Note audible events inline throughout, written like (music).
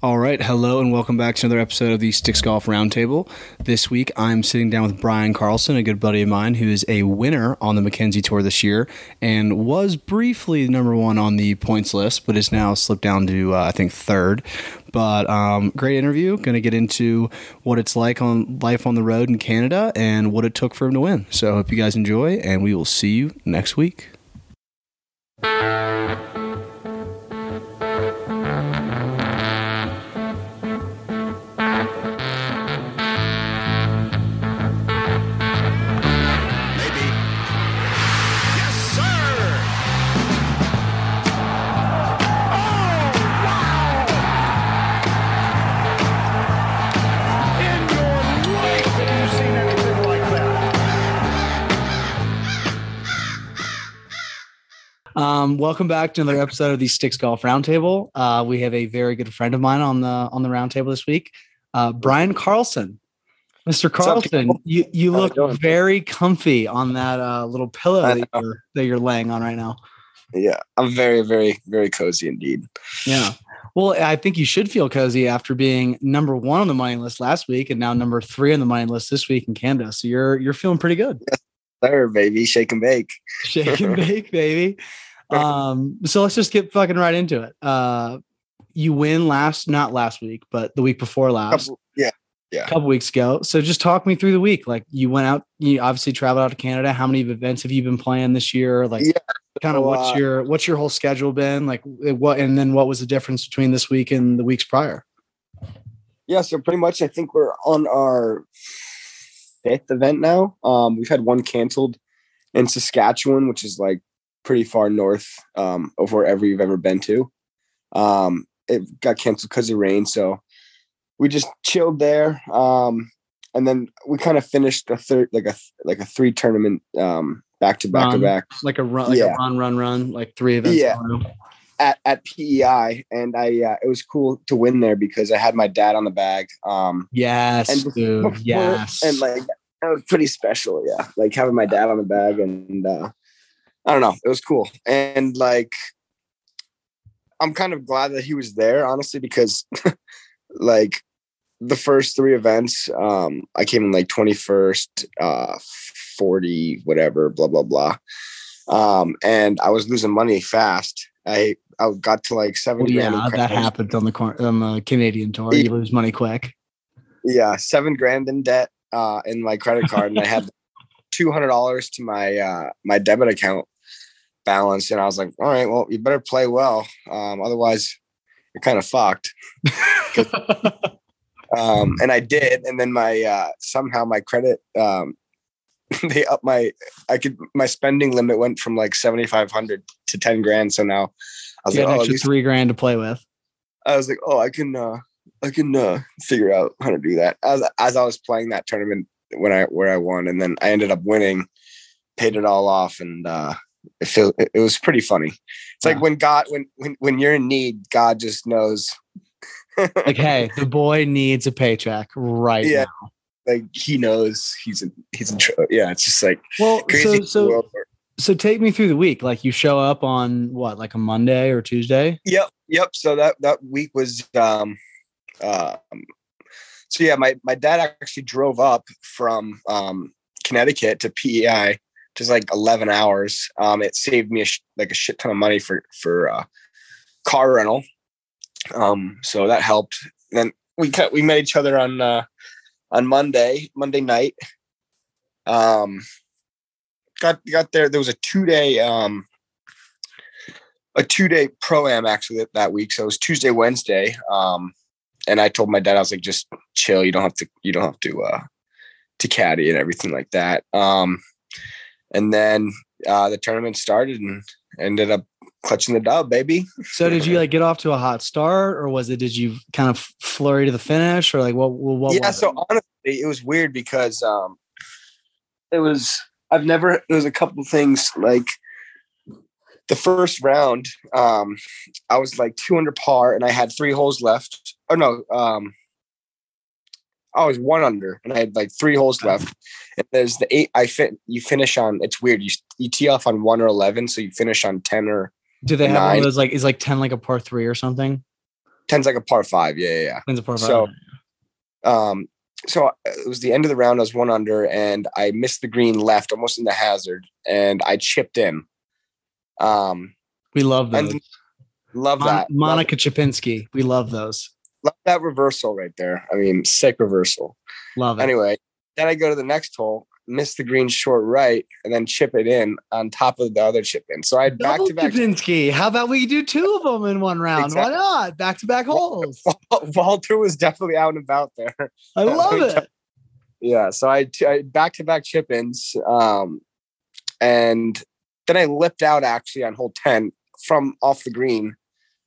All right, hello and welcome back to another episode of the Sticks Golf Roundtable. This week I'm sitting down with Brian Carlson, a good buddy of mine who is a winner on the Mackenzie Tour this year and was briefly number one on the points list, but is now slipped down to uh, I think third. But um, great interview. Going to get into what it's like on life on the road in Canada and what it took for him to win. So hope you guys enjoy, and we will see you next week. Um, welcome back to another episode of the Sticks Golf Roundtable. Uh, we have a very good friend of mine on the on the roundtable this week, uh, Brian Carlson. Mr. Carlson, people? you, you How look very comfy on that uh, little pillow that you're, that you're laying on right now. Yeah, I'm very, very, very cozy indeed. Yeah. Well, I think you should feel cozy after being number one on the money list last week and now number three on the money list this week in Canada. So you're you're feeling pretty good. There, baby, shake and bake. Shake and (laughs) bake, baby. Um, so let's just get fucking right into it. Uh, you win last, not last week, but the week before last, Couple- yeah, a couple weeks ago. So just talk me through the week. Like you went out, you obviously traveled out to Canada. How many events have you been playing this year? Like, Yeah, kind of what's uh, your what's your whole schedule been? Like, what and then what was the difference between this week and the weeks prior? yeah. So pretty much, I think we're on our fifth event now. Um, we've had one canceled in Saskatchewan, which is like pretty far north um, of wherever you've ever been to. Um, it got canceled because of rain, so we just chilled there. Um, and then we kind of finished a third, like a like a three tournament um, back to back to back. Like a run, like a Yeah. run, run, run, like three events. Yeah. a at at PEI, and I uh, it was cool to win there because I had my dad on the bag. Um, Yes, And dude. before- Yes. and like that was pretty special. Yeah, like having my dad on the bag, and uh, I don't know, it was cool. And like, I'm kind of glad that he was there, honestly, because (laughs) like the first three events, um, I came in like 21st, uh, 40, whatever, blah blah blah. Um, and I was losing money fast. I I got to like seven. Well, grand yeah, that happened on the on the Canadian tour. You lose money quick. yeah, seven grand in debt uh, in my credit card, and I had (laughs) two hundred dollars to my uh, my debit account balance, and I was like, all right, well, you better play well, um, otherwise you're kind of fucked. (laughs) Um, and I did, and then my uh, somehow my credit um, (laughs) they up my I could my spending limit went from like seventy five hundred to ten grand, so now I was you like, had oh, an extra three grand to play with. I was like, oh, I can, uh, I can uh, figure out how to do that. As as I was playing that tournament when I where I won, and then I ended up winning, paid it all off, and uh, it it, it was pretty funny. It's like when God when when when you're in need, God just knows. Like, hey, the (laughs) boy needs a paycheck right Yeah. now. like he knows he's in he's in trouble. Yeah, it's just like Well, crazy. so so so take me through the week. Like you show up on what, like a Monday or Tuesday? Yep, yep. So that that week was um um so yeah, my my dad actually drove up from um Connecticut to PEI, just like 11 hours. Um it saved me a sh- like a shit ton of money for for uh car rental. Um so that helped. Then we cut we met each other on uh on Monday, Monday night. Um got got there there was a 2-day um a two day pro am actually that week. So it was Tuesday, Wednesday. Um, and I told my dad, I was like, just chill. You don't have to, you don't have to, uh, to caddy and everything like that. Um, and then, uh, the tournament started and ended up clutching the dub, baby. So did you (laughs) like get off to a hot start, or was it? Did you kind of flurry to the finish, or like what? What? what yeah. So it? honestly, it was weird because, um, it was, I've never, there was a couple things like the first round, um, I was like 200 par and I had three holes left. Oh no, um, I was one under and I had like three holes left. And there's the eight. I fit. You finish on. It's weird. You you tee off on one or eleven, so you finish on ten or Do they have one of those like is like ten like a par three or something? Ten's like a par five. Yeah, yeah, yeah. Wins a par five. So- Um, so uh, it was the end of the round. I was one under, and I missed the green left, almost in the hazard, and I chipped in. Um, we love those. love Mon- that. Love, Monica Chapinski. We love those. Love that reversal right there. I mean, sick reversal. Love it. Anyway, then I go to the next hole, miss the green short right, and then chip it in on top of the other chip in. So I had back to back. How about we do two of them in one round? Exactly. Why not? Back to back holes. (laughs) Walter was definitely out and about there. I (laughs) love it. Yeah, so I back to back chip ins, um, and then I lipped out actually on hole ten from off the green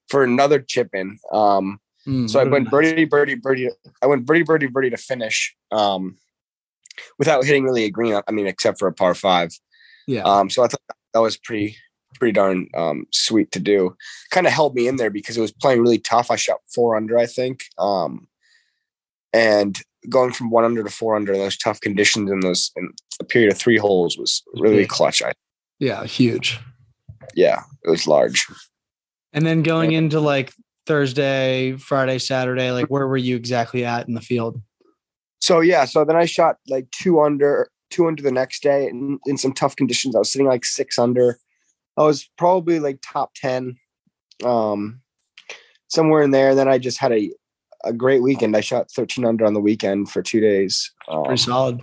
for another chip in. Um, Mm, so I went nice- birdie, birdie, birdie. I went birdie, birdie, birdie to finish, um, without hitting really a green. I mean, except for a par five. Yeah. Um, so I thought that was pretty, pretty darn um, sweet to do. Kind of held me in there because it was playing really tough. I shot four under, I think, um, and going from one under to four under in those tough conditions in those in a period of three holes was really clutch. I yeah. Huge. yeah, it was large. And then going into like Thursday, Friday, Saturday, like where were you exactly at in the field? So yeah, so then I shot like two under, two under the next day in, in some tough conditions. I was sitting like six under. I was probably like top ten, um, somewhere in there. And Then I just had a a great weekend. I shot thirteen under on the weekend for two days. Um, Pretty solid.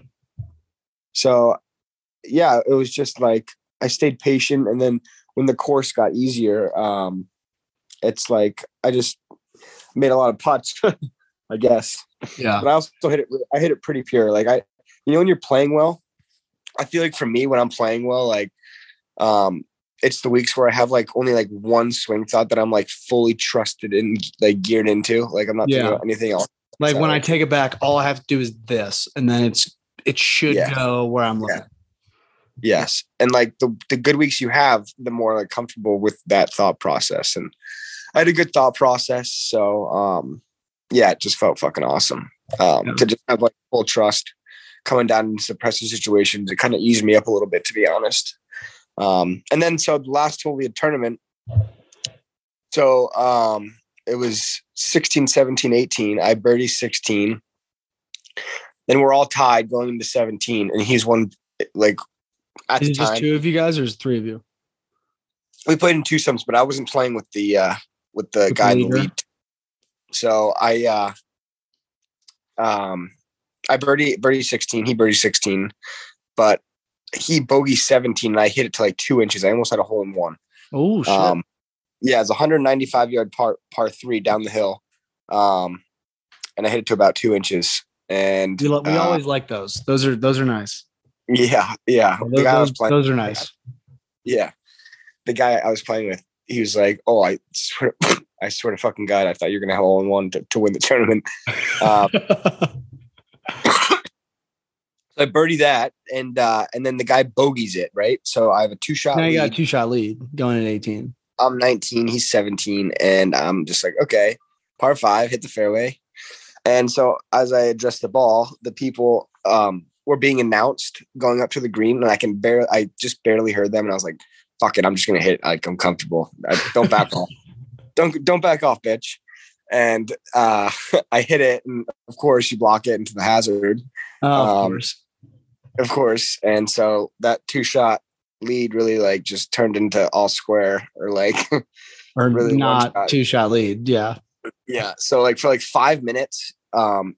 so yeah, it was just like I stayed patient, and then when the course got easier, um, it's like I just made a lot of putts, (laughs) I guess Yeah. but I also hit it. I hit it pretty pure. Like I, you know, when you're playing well, I feel like for me when I'm playing well, like, um, it's the weeks where I have like only like one swing thought that I'm like fully trusted and like geared into. Like I'm not Yeah. about anything else. Like when I take it back, all I have to do is this, and then it's it should Yeah. go where I'm looking. Yes, and like the the good weeks you have, the more like comfortable with that thought process. And I had a good thought process, so um, yeah, it just felt fucking awesome. Um, Yeah. to just have like full trust coming down into pressure situations. It kind of eased me up a little bit, to be honest. Um, and then so the last hole of the tournament. So um, it was 16, 17, 18. I birdie 16. Then we're all tied going into 17, and he's one like at Is the it just two of you guys, or is it three of you? we played in twosomes, but I wasn't playing with the uh with the guy the lead. So I uh um I birdie birdie 16, he birdie 16, but he bogey 17 and I hit it to like two inches. I almost had a hole in one. Oh shit! Um yeah, it's a 195 yard par par three down the hill. Um and I hit it to about two inches. And we lo- we uh, always like those. Those are those are nice. yeah, yeah. Those, The guy I was those- playing those are nice. Yeah. The guy I was playing with, he was like, Oh, I swear (laughs) I swear to fucking God, I thought you were gonna have all in one to, to win the tournament. Um, (laughs) (laughs) so I birdie that and uh and then the guy bogeys it, right? So I have a two shot now you got a two shot lead going at 18. I'm 19, he's 17, and I'm just like, okay, par five, hit the fairway. And so as I address the ball, the people um were being announced going up to the green, and I can barely I just barely heard them, and I was like, fuck it, I'm just gonna hit. Like I'm comfortable. I, don't back off. (laughs) Don't don't back off, bitch. And uh (laughs) I hit it, and of course you block it into the hazard, Oh, of Um, course. of course. And so that two shot lead really like just turned into all square or like (laughs) Or really not shot. two shot lead. Yeah. yeah so like for like five minutes um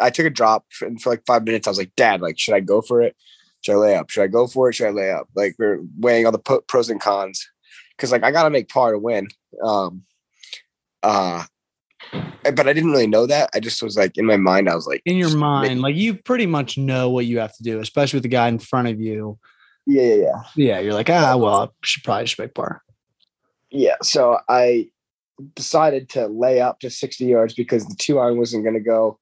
i took a drop and for like five minutes i was like dad like should i go for it should i lay up? Should i go for it? Should i lay up? Like we're weighing all the pros and cons. Because like i gotta make par to win. Um uh but i didn't really know that. I just was like in my mind i was like In your mind, make- like you pretty much know what you have to do, especially with the guy in front of you. yeah yeah yeah. Yeah, you're like, ah, well, I should probably just make par. yeah so i decided to lay up to 60 yards because the two iron wasn't going to go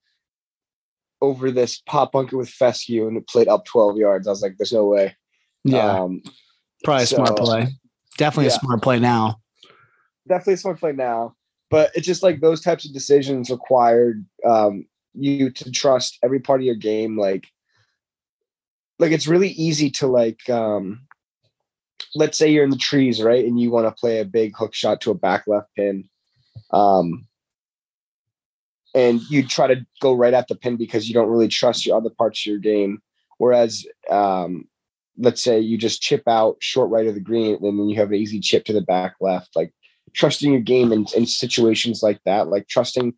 over this pot bunker with fescue and it played up 12 yards. I was like there's no way. Yeah, um probably a smart play. Definitely a smart play now. definitely a smart play now. But it's just like those types of decisions required um you to trust every part of your game like like it's really easy to like um let's say you're in the trees right and you want to play a big hook shot to a back left pin. Um and you try to go right at the pin because you don't really trust your other parts of your game. Whereas, um, let's say you just chip out short right of the green, and then you have an easy chip to the back left. Like trusting your game in, in situations like that, like trusting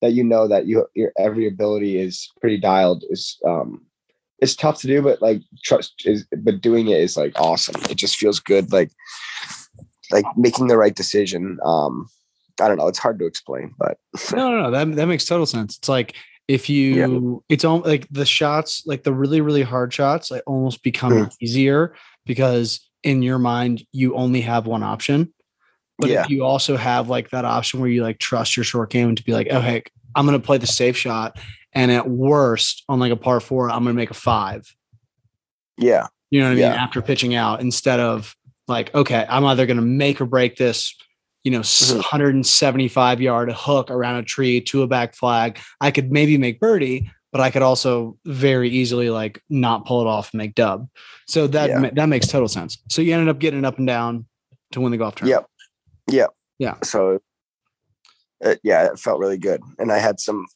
that you know that you your every ability is pretty dialed is um it's tough to do, but like trust is but doing it is like awesome. It just feels good, like like making the right decision. Um I don't know, it's hard to explain, but No, no, no. That that makes total sense. It's like if you, it's all like the shots, like the really, really hard shots, like almost become Mm. easier because in your mind you only have one option. But Yeah. if you also have like that option where you like trust your short game to be like, oh heck, I'm gonna play the safe shot, and at worst on like a par four, I'm gonna make a five. yeah, You know what I mean? Yeah. After pitching out, instead of like, okay, I'm either going to make or break this, you know, Mhm. 175 yard hook around a tree to a back flag. I could maybe make birdie, but I could also very easily like not pull it off and make dub. So that Yeah. ma- that makes total sense. So you ended up getting up and down to win the golf tournament. Yep. Yep. Yeah. So uh, yeah, it felt really good. And I had some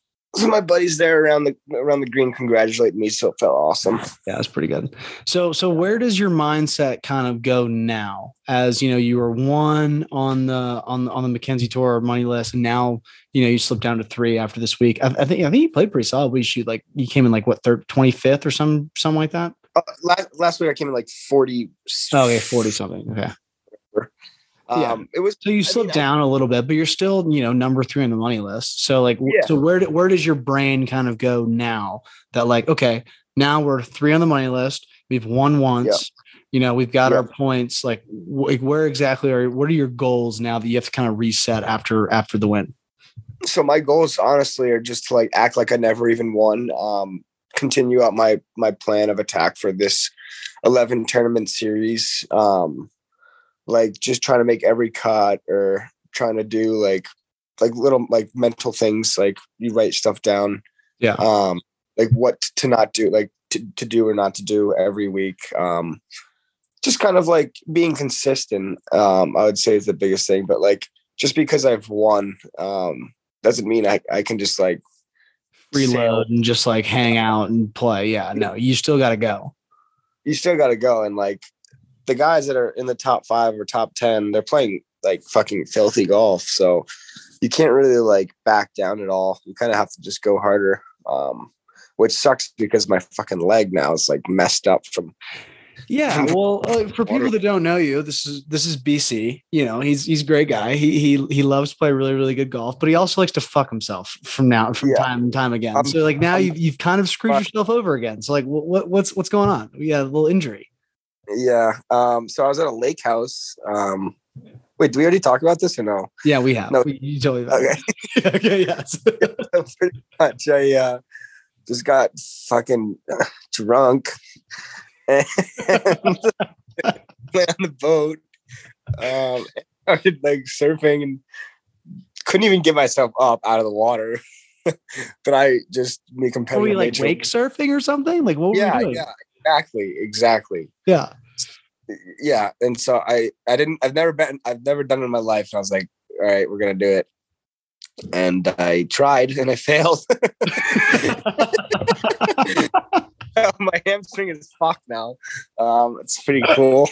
of my buddies there around the around the green congratulate me, so it felt awesome. Yeah, that's pretty good. So so where does your mindset kind of go now? As you know, you were one on the on the on the Mackenzie Tour money list, and now you know you slipped down to three after this week. I, I think I think you played pretty solid. We shoot like you came in like what third twenty fifth or some something like that. Uh, last last week I came in like 40 Oh, okay, forty something. Okay, Um Yeah. it was so you I slipped mean, down a little bit, but you're still you know number three on the money list. So like, Yeah. so where where does your brain kind of go now? That like okay, now we're three on the money list. We've won once. You know, we've got Yeah. our points. Like, wh- where exactly are what are your goals now that you have to kind of reset after after the win? so my goals honestly are just to like act like I never even won. Um continue out my my plan of attack for this 11 tournament series. Um like just trying to make every cut or trying to do like like little like mental things like you write stuff down. Yeah. Um like what to not do, like to, to do or not to do every week. Um just kind of like being consistent, um, I would say is the biggest thing. But like just because I've won, um, doesn't mean I, I can just like. Reload and just like hang out and play. Yeah, no, you still got to go. You still got to go. And like the guys that are in the top five or top 10, they're playing like fucking filthy golf. So you can't really like back down at all. You kind of have to just go harder. Um, which sucks because my fucking leg now is like messed up from Yeah, well, (laughs) uh, for people that don't know you, this is this is BC. You know, he's he's a great guy. He he he loves to play really really good golf, but he also likes to fuck himself from now from Yeah. time and time again. I'm- so like now I'm- you've you've kind of screwed Fuck. yourself over again. So like what, what what's what's going on? Yeah, a little injury. Yeah. Um, so I was at a lake house. Um, wait, do we already talk about this or no? Yeah, we have. No. We- you totally Okay. (laughs) okay. Yes. (laughs) pretty much. I uh, just got fucking (laughs) drunk and went on the boat. Um, started like surfing and couldn't even get myself up out of the water. but I just me Were competitive. we like nature- wake surfing or something? Like what were Yeah, we doing? yeah, exactly, exactly. yeah. Yeah, and so I I didn't I've never been I've never done it in my life. And I was like, all right, we're gonna do it. And I tried and I (laughs) failed. (laughs) (laughs) my hamstring is fucked now. Um, it's pretty cool.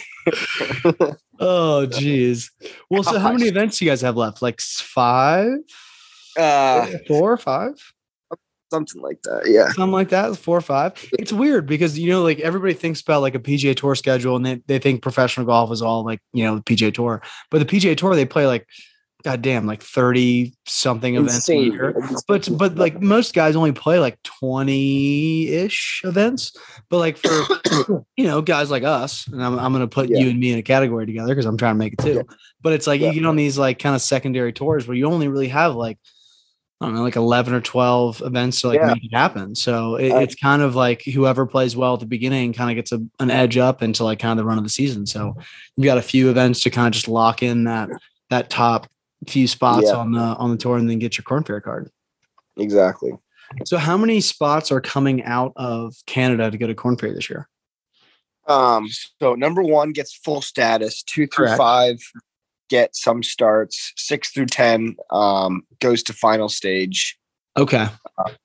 oh geez. Well, so how many events do you guys have left? Like five, Uh, four or five? Something like that. Yeah. something like that, four or five. It's weird because you know, like everybody thinks about like a PGA Tour schedule, and they, they think professional golf is all like you know the PGA Tour, but the PGA Tour they play like goddamn like thirty something events a year. But but like most guys only play like twenty ish events. But like for (coughs) you know guys like us, and I'm I'm gonna put Yeah. you and me in a category together because I'm trying to make it too. But it's like Yeah. you get on these like kind of secondary tours where you only really have like I don't know, like 11 or 12 events to like Yeah. make it happen. So it, I- it's kind of like whoever plays well at the beginning kind of gets a, an edge up into like kind of the run of the season. So you've got a few events to kind of just lock in that, that top few spots Yeah. on the, on the tour and then get your Korn Ferry card. Exactly. So how many spots are coming out of Canada to go to Korn Ferry this year? Um, so number one gets full status, two through Correct. five get some starts, six through ten um goes to final stage. Okay. But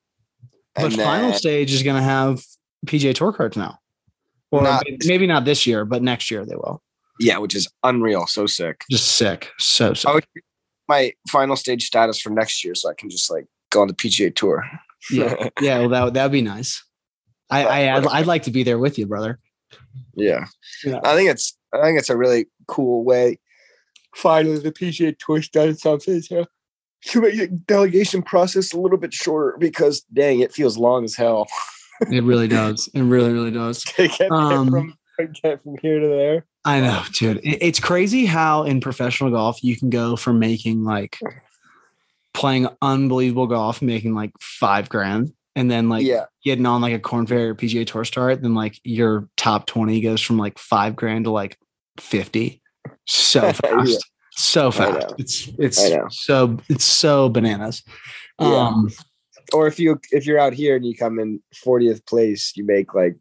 And final stage is going to have PGA Tour cards now. Or Not- maybe- not this year, but next year they will. yeah, which is unreal. So sick. Just sick. So sick. Oh, My final stage status for next year, so I can just like go on the PGA tour. Yeah. (laughs) Yeah. Well, that would that'd be nice. I, I I'd, I'd like to be there with you, brother. yeah. Yeah. I think it's I think it's a really cool way. Finally, the PGA Tour done something to to make the delegation process a little bit shorter because dang, it feels long as hell (laughs) It really does. It really, really does. (laughs) Um, from get from here to there. I know, dude. It- It's crazy how in professional golf you can go from making like playing unbelievable golf, making like five grand, and then like yeah, getting on like a Korn Ferry or PGA Tour start, then like your top 20 goes from like five grand to like 50. So (laughs) Yeah. fast. So fast. It's it's so it's so bananas. Yeah. Um or if you if you're out here and you come in 40th place, you make like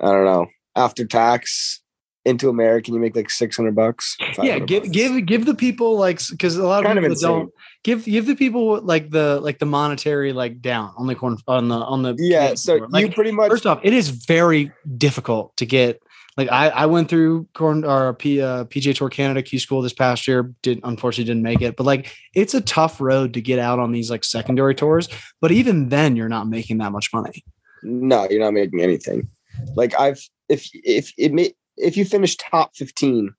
I don't know after tax into American, you make like 600 bucks. yeah, give bucks. give give the people like because a lot of Kind of people insane. don't give give the people like the like the monetary like down on the corn on the on the Yeah, so Tour. you pretty much first off, it is very difficult to get. Like I, I went through corn or P, uh, PGA Tour Canada Q School this past year. Did unfortunately didn't make it, but like it's a tough road to get out on these like secondary tours. But even then, you're not making that much money. no, you're not making anything. Like I've if if it may, if you finish top 15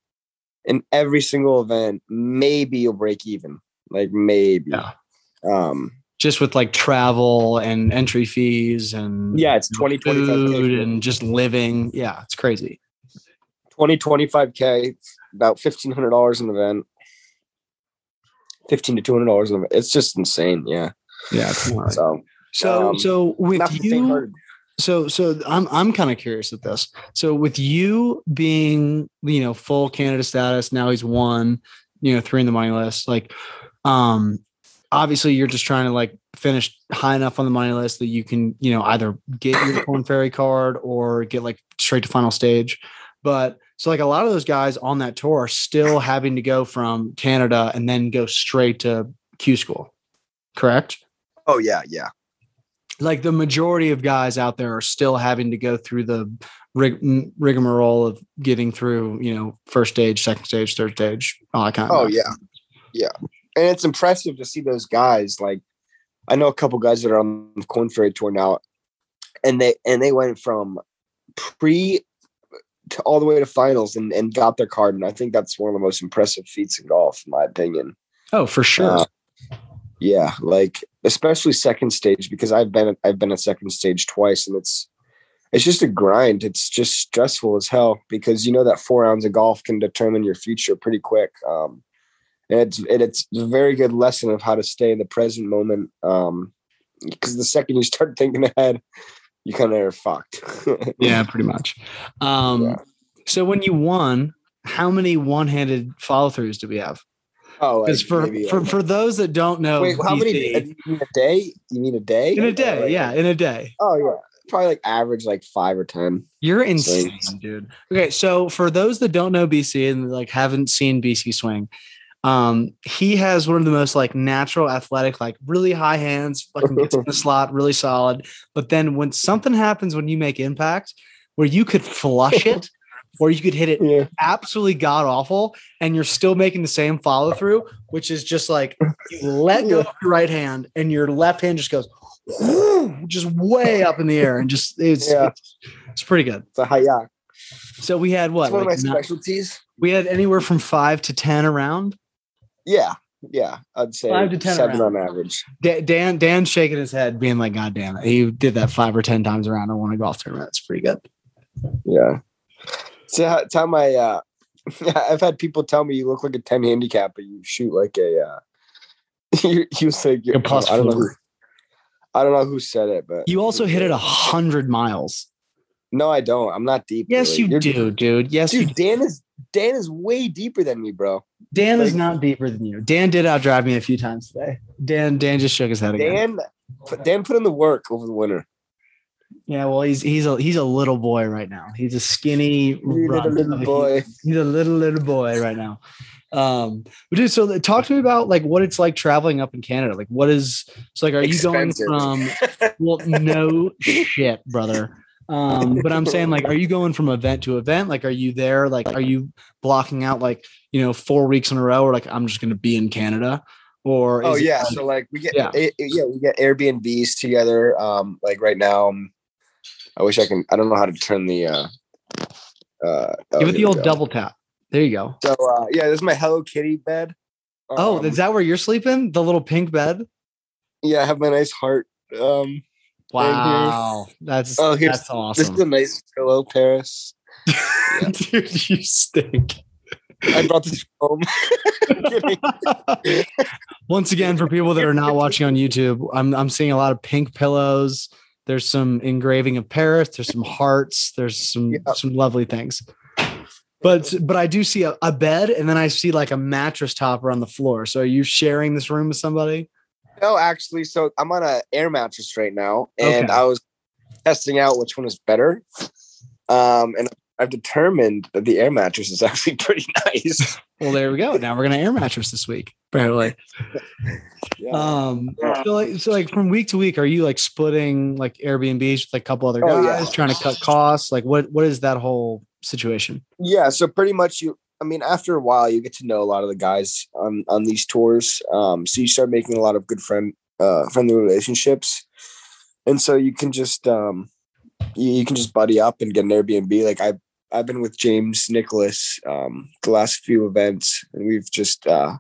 in every single event, maybe you'll break even. Like maybe. Yeah. Um Just with like travel and entry fees and yeah, it's 20 food 25k. and just living. Yeah, it's crazy. 20 25k, about $1500 an event. 15 to 200 dollars an event. It's just insane, yeah. Yeah. It's. So So um, so with you. So so I'm I'm kind of curious at this. So with you being you know full Canada status, now he's won, you know, three in the money list. Like, um, obviously you're just trying to like finish high enough on the money list that you can you know either get your (coughs) Korn Ferry card or get like straight to final stage. But so like a lot of those guys on that tour are still having to go from Canada and then go straight to Q school, correct? Oh yeah, yeah. like the majority of guys out there are still having to go through the rig- mm, rigmarole of getting through, you know, first stage, second stage, third stage, all that kind of. Oh yeah, yeah, and it's impressive to see those guys. Like, I know a couple guys that are on the Korn Ferry tour now, and they and they went from pre to all the way to finals and and got their card. And I think that's one of the most impressive feats in golf, in my opinion. Oh, for sure. Uh, Yeah, like especially second stage because I've been I've been at second stage twice, and it's it's just a grind. It's just stressful as hell because you know that four rounds of golf can determine your future pretty quick. Um, and it's and it's a very good lesson of how to stay in the present moment. Um, because the second you start thinking ahead, you kind of are fucked. (laughs) yeah, pretty much. Um, Yeah. So when you won, how many one-handed follow-throughs do we have? oh, like for, for like- for those that don't know, wait, how many? BC, You mean a day? You mean a day? in a day? like- yeah, in a day. Oh yeah, probably like average like five or ten. You're insane, Swings. dude. Okay, so for those that don't know BC and like haven't seen BC swing, um, he has one of the most like natural, athletic, like really high hands, fucking gets in the (laughs) slot, really solid. But then when something happens when you make impact, where you could flush it, or you could hit it Yeah. absolutely god awful, and you're still making the same follow through, which is just like you let go Yeah. of your right hand and your left hand just goes (gasps) just way up in the air and just it's Yeah. it's, it's pretty good. It's a hayak. So we had what? It's one of my like, specialties. we had anywhere from five to ten around. Yeah, yeah, I'd say Five to 10 seven around. on average. Da- Dan Dan's shaking his head, being like, "God damn it, he did that five or ten times around and won a golf tournament. That's pretty good." Yeah. So how- it's how my uh, (laughs) I've had people tell me you look like a ten handicap, but you shoot like a. Uh, (laughs) you, you was like A plus I don't know. Who, I don't know who said it, but You also hit it a hundred miles. No, I don't. I'm not deep. Yes, really. you You're- do, dude. Yes, you Dude, Dan is Dan is way deeper than me, bro. Dan is not deeper than you. Dan did outdrive me a few times today. Dan Dan just shook his head again. Dan, Dan put in the work over the winter. Yeah, well, he's he's a he's a little boy right now. He's a skinny runt little (laughs) boy. He's a little little boy right now. Um, but dude, so talk to me about like what it's like traveling up in Canada. Like, what is so like? Are you going from? (laughs) Well, no shit, brother. Um, but I'm saying like, (laughs) are you going from event to event? Like, are you there? Like, are you blocking out like you know four weeks in a row, or like I'm just going to be in Canada? Or Oh yeah, like- so like we get Yeah. yeah. yeah we get Airbnbs together. Um, like right now, um, I wish I can. I don't know how to turn the. uh uh oh, give it the old double tap. There you go. So uh, yeah, this is my Hello Kitty bed. Oh, Um, is that where you're sleeping? The little pink bed. yeah, I have my nice heart. Um, Wow, that's Oh, here's- that's this is amazing a nice pillow, Paris. (laughs) dude. You stink. I brought this home. (laughs) (laughs) Once again, for people that are not watching on YouTube, I'm I'm seeing a lot of pink pillows. There's some engraving of Paris. There's some hearts. There's some Yeah. some lovely things. But but I do see a, a bed, and then I see like a mattress topper on the floor. So are you sharing this room with somebody? No, actually, so I'm on a air mattress right now, and Okay. I was testing out which one is better. Um, and I've determined that the air mattress is (laughs) actually pretty nice. Well, there we go. Now we're gonna air mattress this week, apparently. (laughs) Yeah. Um, Yeah. so like, so like from week to week, are you like splitting like Airbnbs with like a couple other Oh, guys, yeah. trying to cut costs? Like, what what is that whole situation? yeah, so pretty much you. I mean, after a while, you get to know a lot of the guys on on these tours. Um, so you start making a lot of good friend uh, friendly relationships, and so you can just um, you, you can just buddy up and get an Airbnb. Like I I've been with James Nicholas um, the last few events, and we've just uh,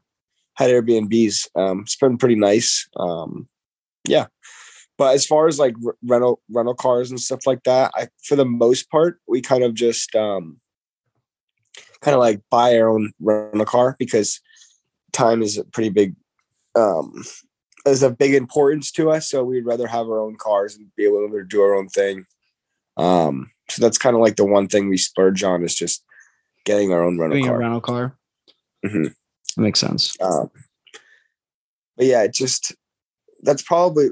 had Airbnbs. Um, it's been pretty nice. Um, yeah, but as far as like rental rental cars and stuff like that, I for the most part we kind of just um, kind of like buy our own rental car because time is a pretty big um, is of big importance to us. So we'd rather have our own cars and be able to do our own thing. Um, so that's kind of like the one thing we splurge on is just getting our own rental Doing car. rental car. Mm-hmm. That makes sense. Um, but yeah, it just that's probably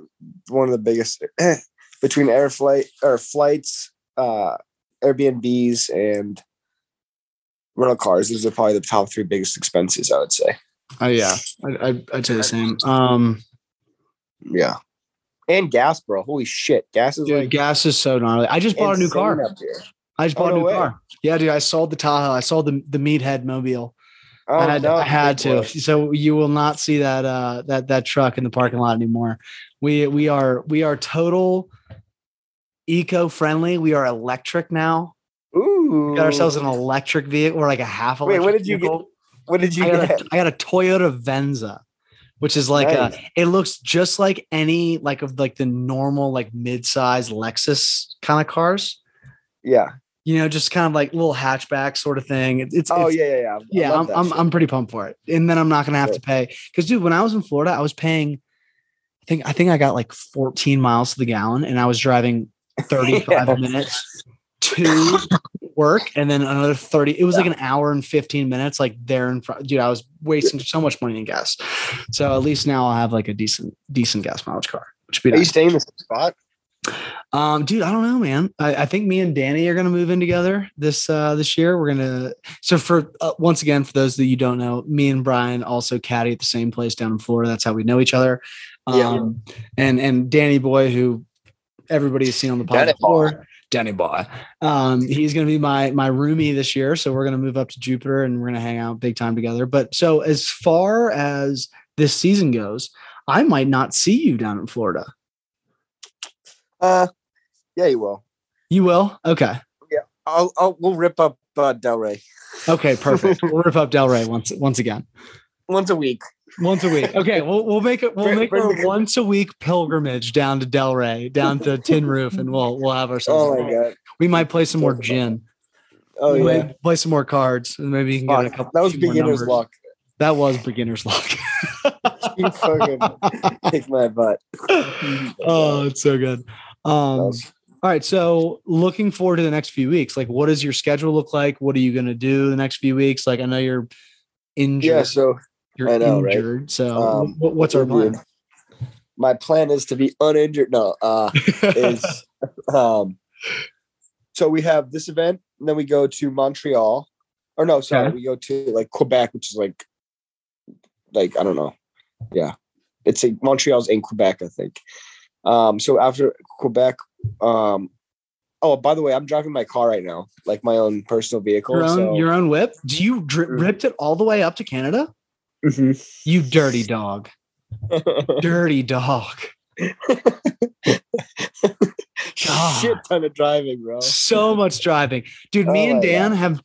one of the biggest (clears throat) between air flight or flights, uh, Airbnbs, and rental cars. Those are probably the top three biggest expenses. I would say. Oh yeah, I, I I'd say the same. Um, Yeah, and gas, bro. Holy shit, gas is dude, like gas is so gnarly. I just bought a new car. I just Oh, bought a new way. car. Yeah, dude. I sold the Tahoe. I sold the the Meathead Mobile. Oh, I had, no, I had to. So you will not see that uh that that truck in the parking lot anymore. We we are we are total eco friendly. We are electric now. Ooh, We got ourselves an electric vehicle or like a half electric. Wait, what did you get? vehicle. What did you I got, get? a, I got a Toyota Venza, which is like Nice. a. It looks just like any like of like the normal like mid-size Lexus kind of cars. Yeah. You know, just kind of like little hatchback sort of thing. It- It's Oh it's, yeah, yeah, yeah. Yeah. I'm I'm. I'm pretty pumped for it, and then I'm not gonna have Yeah. to pay because dude, when I was in Florida, I was paying. I think I think I got like 14 miles to the gallon, and I was driving (laughs) 35 Yeah. minutes to work, and then another 30. It was like an hour and 15 minutes, like there in front. Dude, I was wasting so much money in gas. So at least now I'll have like a decent decent gas mileage car, which would be Are you staying in the same spot? Um, dude, I don't know, man. I, I think me and Danny are gonna move in together this uh this year. We're gonna so for uh, once again for those that you don't know, me and Brian also caddy at the same place down in Florida. That's how we know each other. Yeah. Um, and and Danny Boy, who everybody has seen on the podcast before, Danny Boy. Um, he's gonna be my my roomie this year. So we're gonna move up to Jupiter and we're gonna hang out big time together. But so as far as this season goes, I might not see you down in Florida. Uh, yeah, you will. You will? Okay. Yeah, I'll, I'll we'll rip up uh, Delray Okay, perfect. (laughs) we'll rip up Delray once once again. once a week. Once a week. (laughs) Okay, we'll we'll make it we'll Bring- make bring our once a week pilgrimage down to Delray, down to Tin Roof, and we'll we'll have ourselves. Oh my god. We might play some more gin. Oh we yeah. play some more cards, and maybe you can get a Fuck, couple. that was beginner's luck. That was beginner's luck. (laughs) You fucking kick my butt. oh, it's so good. Um, all right, so looking forward to the next few weeks. Like, what does your schedule look like? What are you going to do the next few weeks? Like, I know you're injured. yeah. So you're I know, right? So, Um, what, what's our plan? my plan is to be uninjured. No, uh, is (laughs) um. So we have this event, and then we go to Montreal, or no, sorry, Okay. we go to like Quebec, which is like like I don't know. Yeah, it's like Montreal's in Quebec, I think. Um, so after Quebec, um, oh by the way, I'm driving my car right now, like my own personal vehicle. Your own so, your own whip? Do you dri- Mhm. ripped it all the way up to Canada? Mhm. You dirty dog. (laughs) dirty dog. (laughs) shit ton of driving, bro. so much driving, dude. Me Oh and Dan have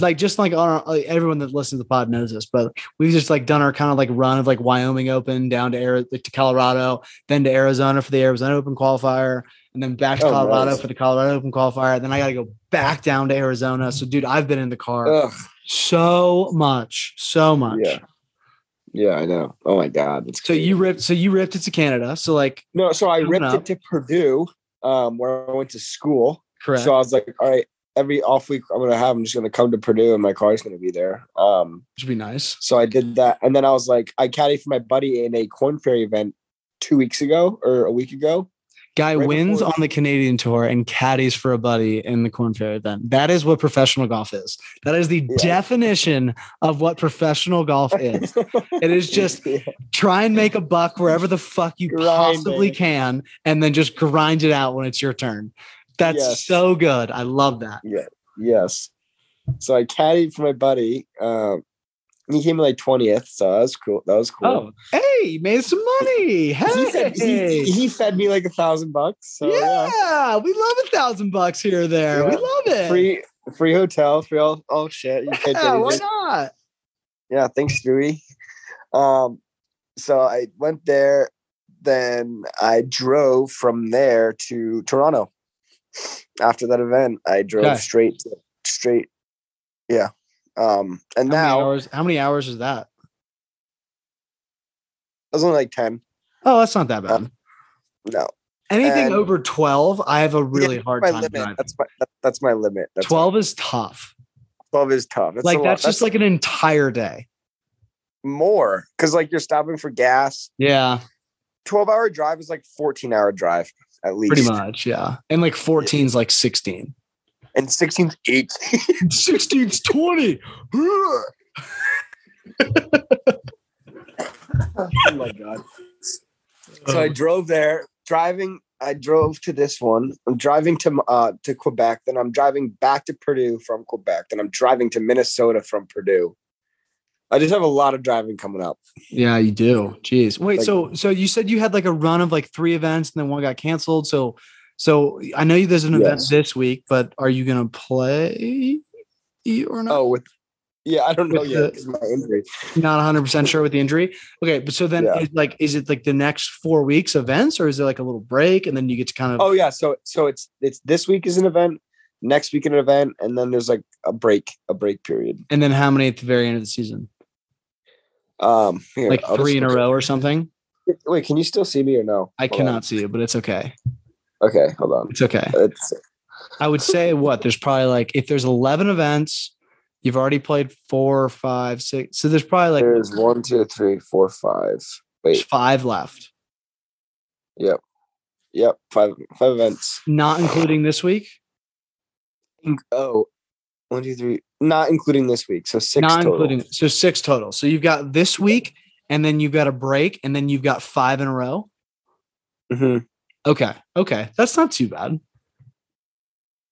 like just like on our, like, everyone that listens to the pod knows this, but we've just like done our kind of like run of like Wyoming Open down to like, to Colorado, then to Arizona for the Arizona Open qualifier, and then back to Oh, Colorado for the Colorado Open qualifier. Then I got to go back down to Arizona. So, dude, I've been in the car Ugh, so much, so much. yeah, yeah, I know. Oh my god, So you ripped, so you ripped it to Canada. So like, no, so I ripped up. it to Purdue, um, where I went to school. correct. So I was like, all right, every off week I'm gonna have, I'm just gonna come to Purdue and my car's gonna be there. Um, Which would be nice. so I did that, and then I was like, I caddied for my buddy in a Korn Ferry event two weeks ago or a week ago. Guy Right wins before- on the Canadian tour and caddies for a buddy in the Korn Ferry event. That is what professional golf is. That is the Yeah. definition of what professional golf (laughs) is. It is just Yeah. try and make a buck wherever the fuck you possibly Grinding. can, and then just grind it out when it's your turn. That's Yes. so good. I love that. yes. So I caddied for my buddy. Um, he came in like twentieth, so that was cool. That was cool. Oh, hey, you made some money. Hey, He, fed, he, he fed me like a thousand bucks. So yeah, yeah, we love a thousand bucks here or there. We love it. free free hotel, free all, all shit. You yeah, why not? Yeah, thanks, Stewie. Um, so I went there, then I drove from there to Toronto. After that event, I drove Okay. straight to, straight. Yeah. Um, and How now many hours? How many hours is that? it was only like 10. Oh, that's not that bad. No. Anything and- over 12, I have a really Yeah, hard time limit. driving. That's my that- that's my limit. That's 12 is tough. 12 is tough. That's like that's just like an entire day. more because like you're stopping for gas. Yeah, 12 hour drive is like 14 hour drive at least. pretty much. Yeah. And like 14 is like 16. And 16's 18. 16's 20. (laughs) oh my god. So I drove there, driving. I drove to this one. I'm driving to uh to Quebec. Then I'm driving back to Purdue from Quebec. Then I'm driving to Minnesota from Purdue. I just have a lot of driving coming up. Yeah, you do. Jeez. Wait, Like- so so you said you had like a run of like three events and then one got canceled. So so I know you there's an event this week, but are you gonna play or not? Oh, with yeah, I don't know With yet the- my injury. not 100% sure with the injury. Okay, but so then Yeah. is like is it like the next 4 weeks events or is it like a little break and then you get to kind of Oh yeah, so so it's it's this week is an event, next week an event, and then there's like a break, a break period. and then how many at the very end of the season? Um, here, Like I'll 3 in a row or something? Wait, can you still see me or no? I Hold on. cannot see you, but it's okay. Okay, hold on. It's okay. It's I would say what there's probably like if there's 11 events, you've already played four, five, six. So there's probably like there's one, two, three, four, five. there's Wait, five left, yep, yep, five five events. not including this week. Oh, one, two, three, not including this week. So six not total. including so six total. So you've got this week, and then you've got a break, and then you've got five in a row. Mhm. Okay, okay, that's not too bad.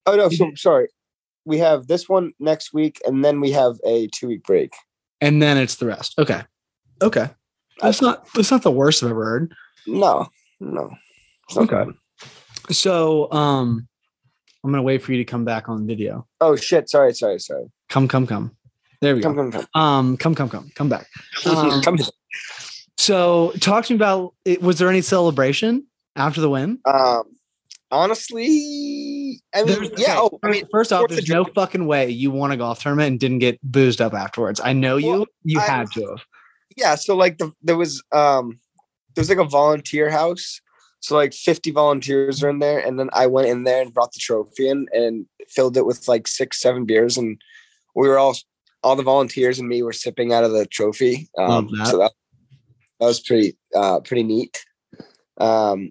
Oh no, so sorry. We have this one next week, and then we have a two week break. And then it's the rest. Okay, okay, that's not that's not the worst I've ever heard. No, no. Okay. bad. So um, I'm gonna wait for you to come back on video. Oh shit! Sorry, sorry, sorry. Come, come, come. There we Come, go. come, come. Um, come, come, come, come back. (laughs) Um, come. So, talk to me about it. Was there any celebration after the win? Um, honestly, I mean, There's- yeah. okay, Oh, I mean, first off, there's no fucking way you won a golf tournament and didn't get boozed up afterwards. I know you. Well, you I- had to have. yeah. So like the there was um there was like a volunteer house. So like 50 volunteers are in there, and then I went in there and brought the trophy in and filled it with like six, seven beers, and we were all all the volunteers and me were sipping out of the trophy. Um, Love that. So that that was pretty uh pretty neat. Um,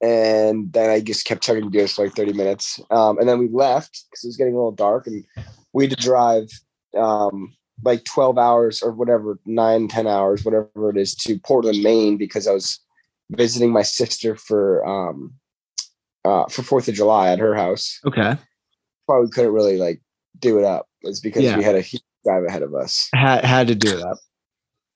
and then I just kept chugging beers for like 30 minutes. Um, and then we left because it was getting a little dark, and we had to drive um like 12 hours or whatever, nine, 10 hours, whatever it is, to Portland, Maine, because I was visiting my sister for um uh for Fourth of July at her house. Okay. Probably couldn't really like do it up. It's because Yeah. we had a huge drive ahead of us. Had had to do that.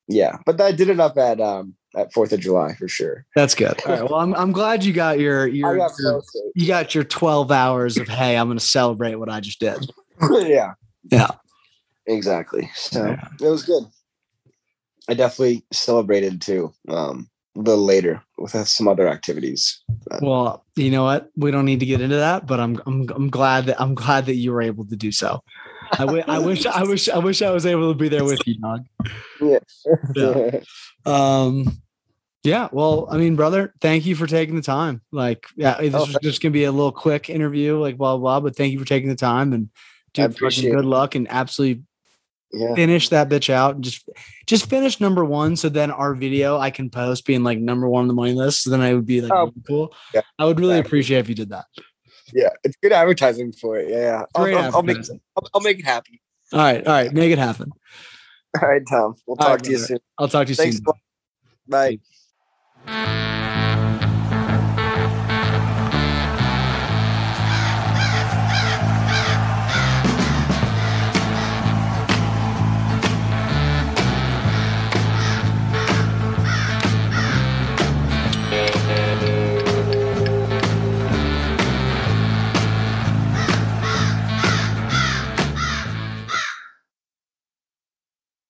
Yeah. But I did it up at um at Fourth of July for sure. That's good. All right. Well, I'm I'm glad you got your your, got your you got your 12 hours of hey, I'm going to celebrate what I just did. (laughs) yeah. Yeah. Exactly. So Yeah. it was good. I definitely celebrated too. Um a little later with uh, some other activities. Well, you know what? We don't need to get into that, but I'm I'm I'm glad that I'm glad that you were able to do so. I wish I wish I wish I was able to be there with you, dog. (laughs) Yeah. Yeah. (laughs) Um yeah, well, I mean, brother, thank you for taking the time. Like, yeah, this Oh, was just gonna be a little quick interview, like blah blah, but thank you for taking the time and dude, fucking good it. luck and absolutely yeah. finish that bitch out and just just finish number one so then our video I can post being like number one on the money list. So then I would be like Oh, really cool. yeah, I would really exactly. appreciate if you did that. Yeah. It's good advertising for it. Yeah. yeah. I'll, I'll, I'll make. I'll, I'll make it happy. All right, all right, make it happen. All right, Tom. We'll talk right, to you brother. soon. I'll talk to you Thanks. soon. lot. Bye. Bye.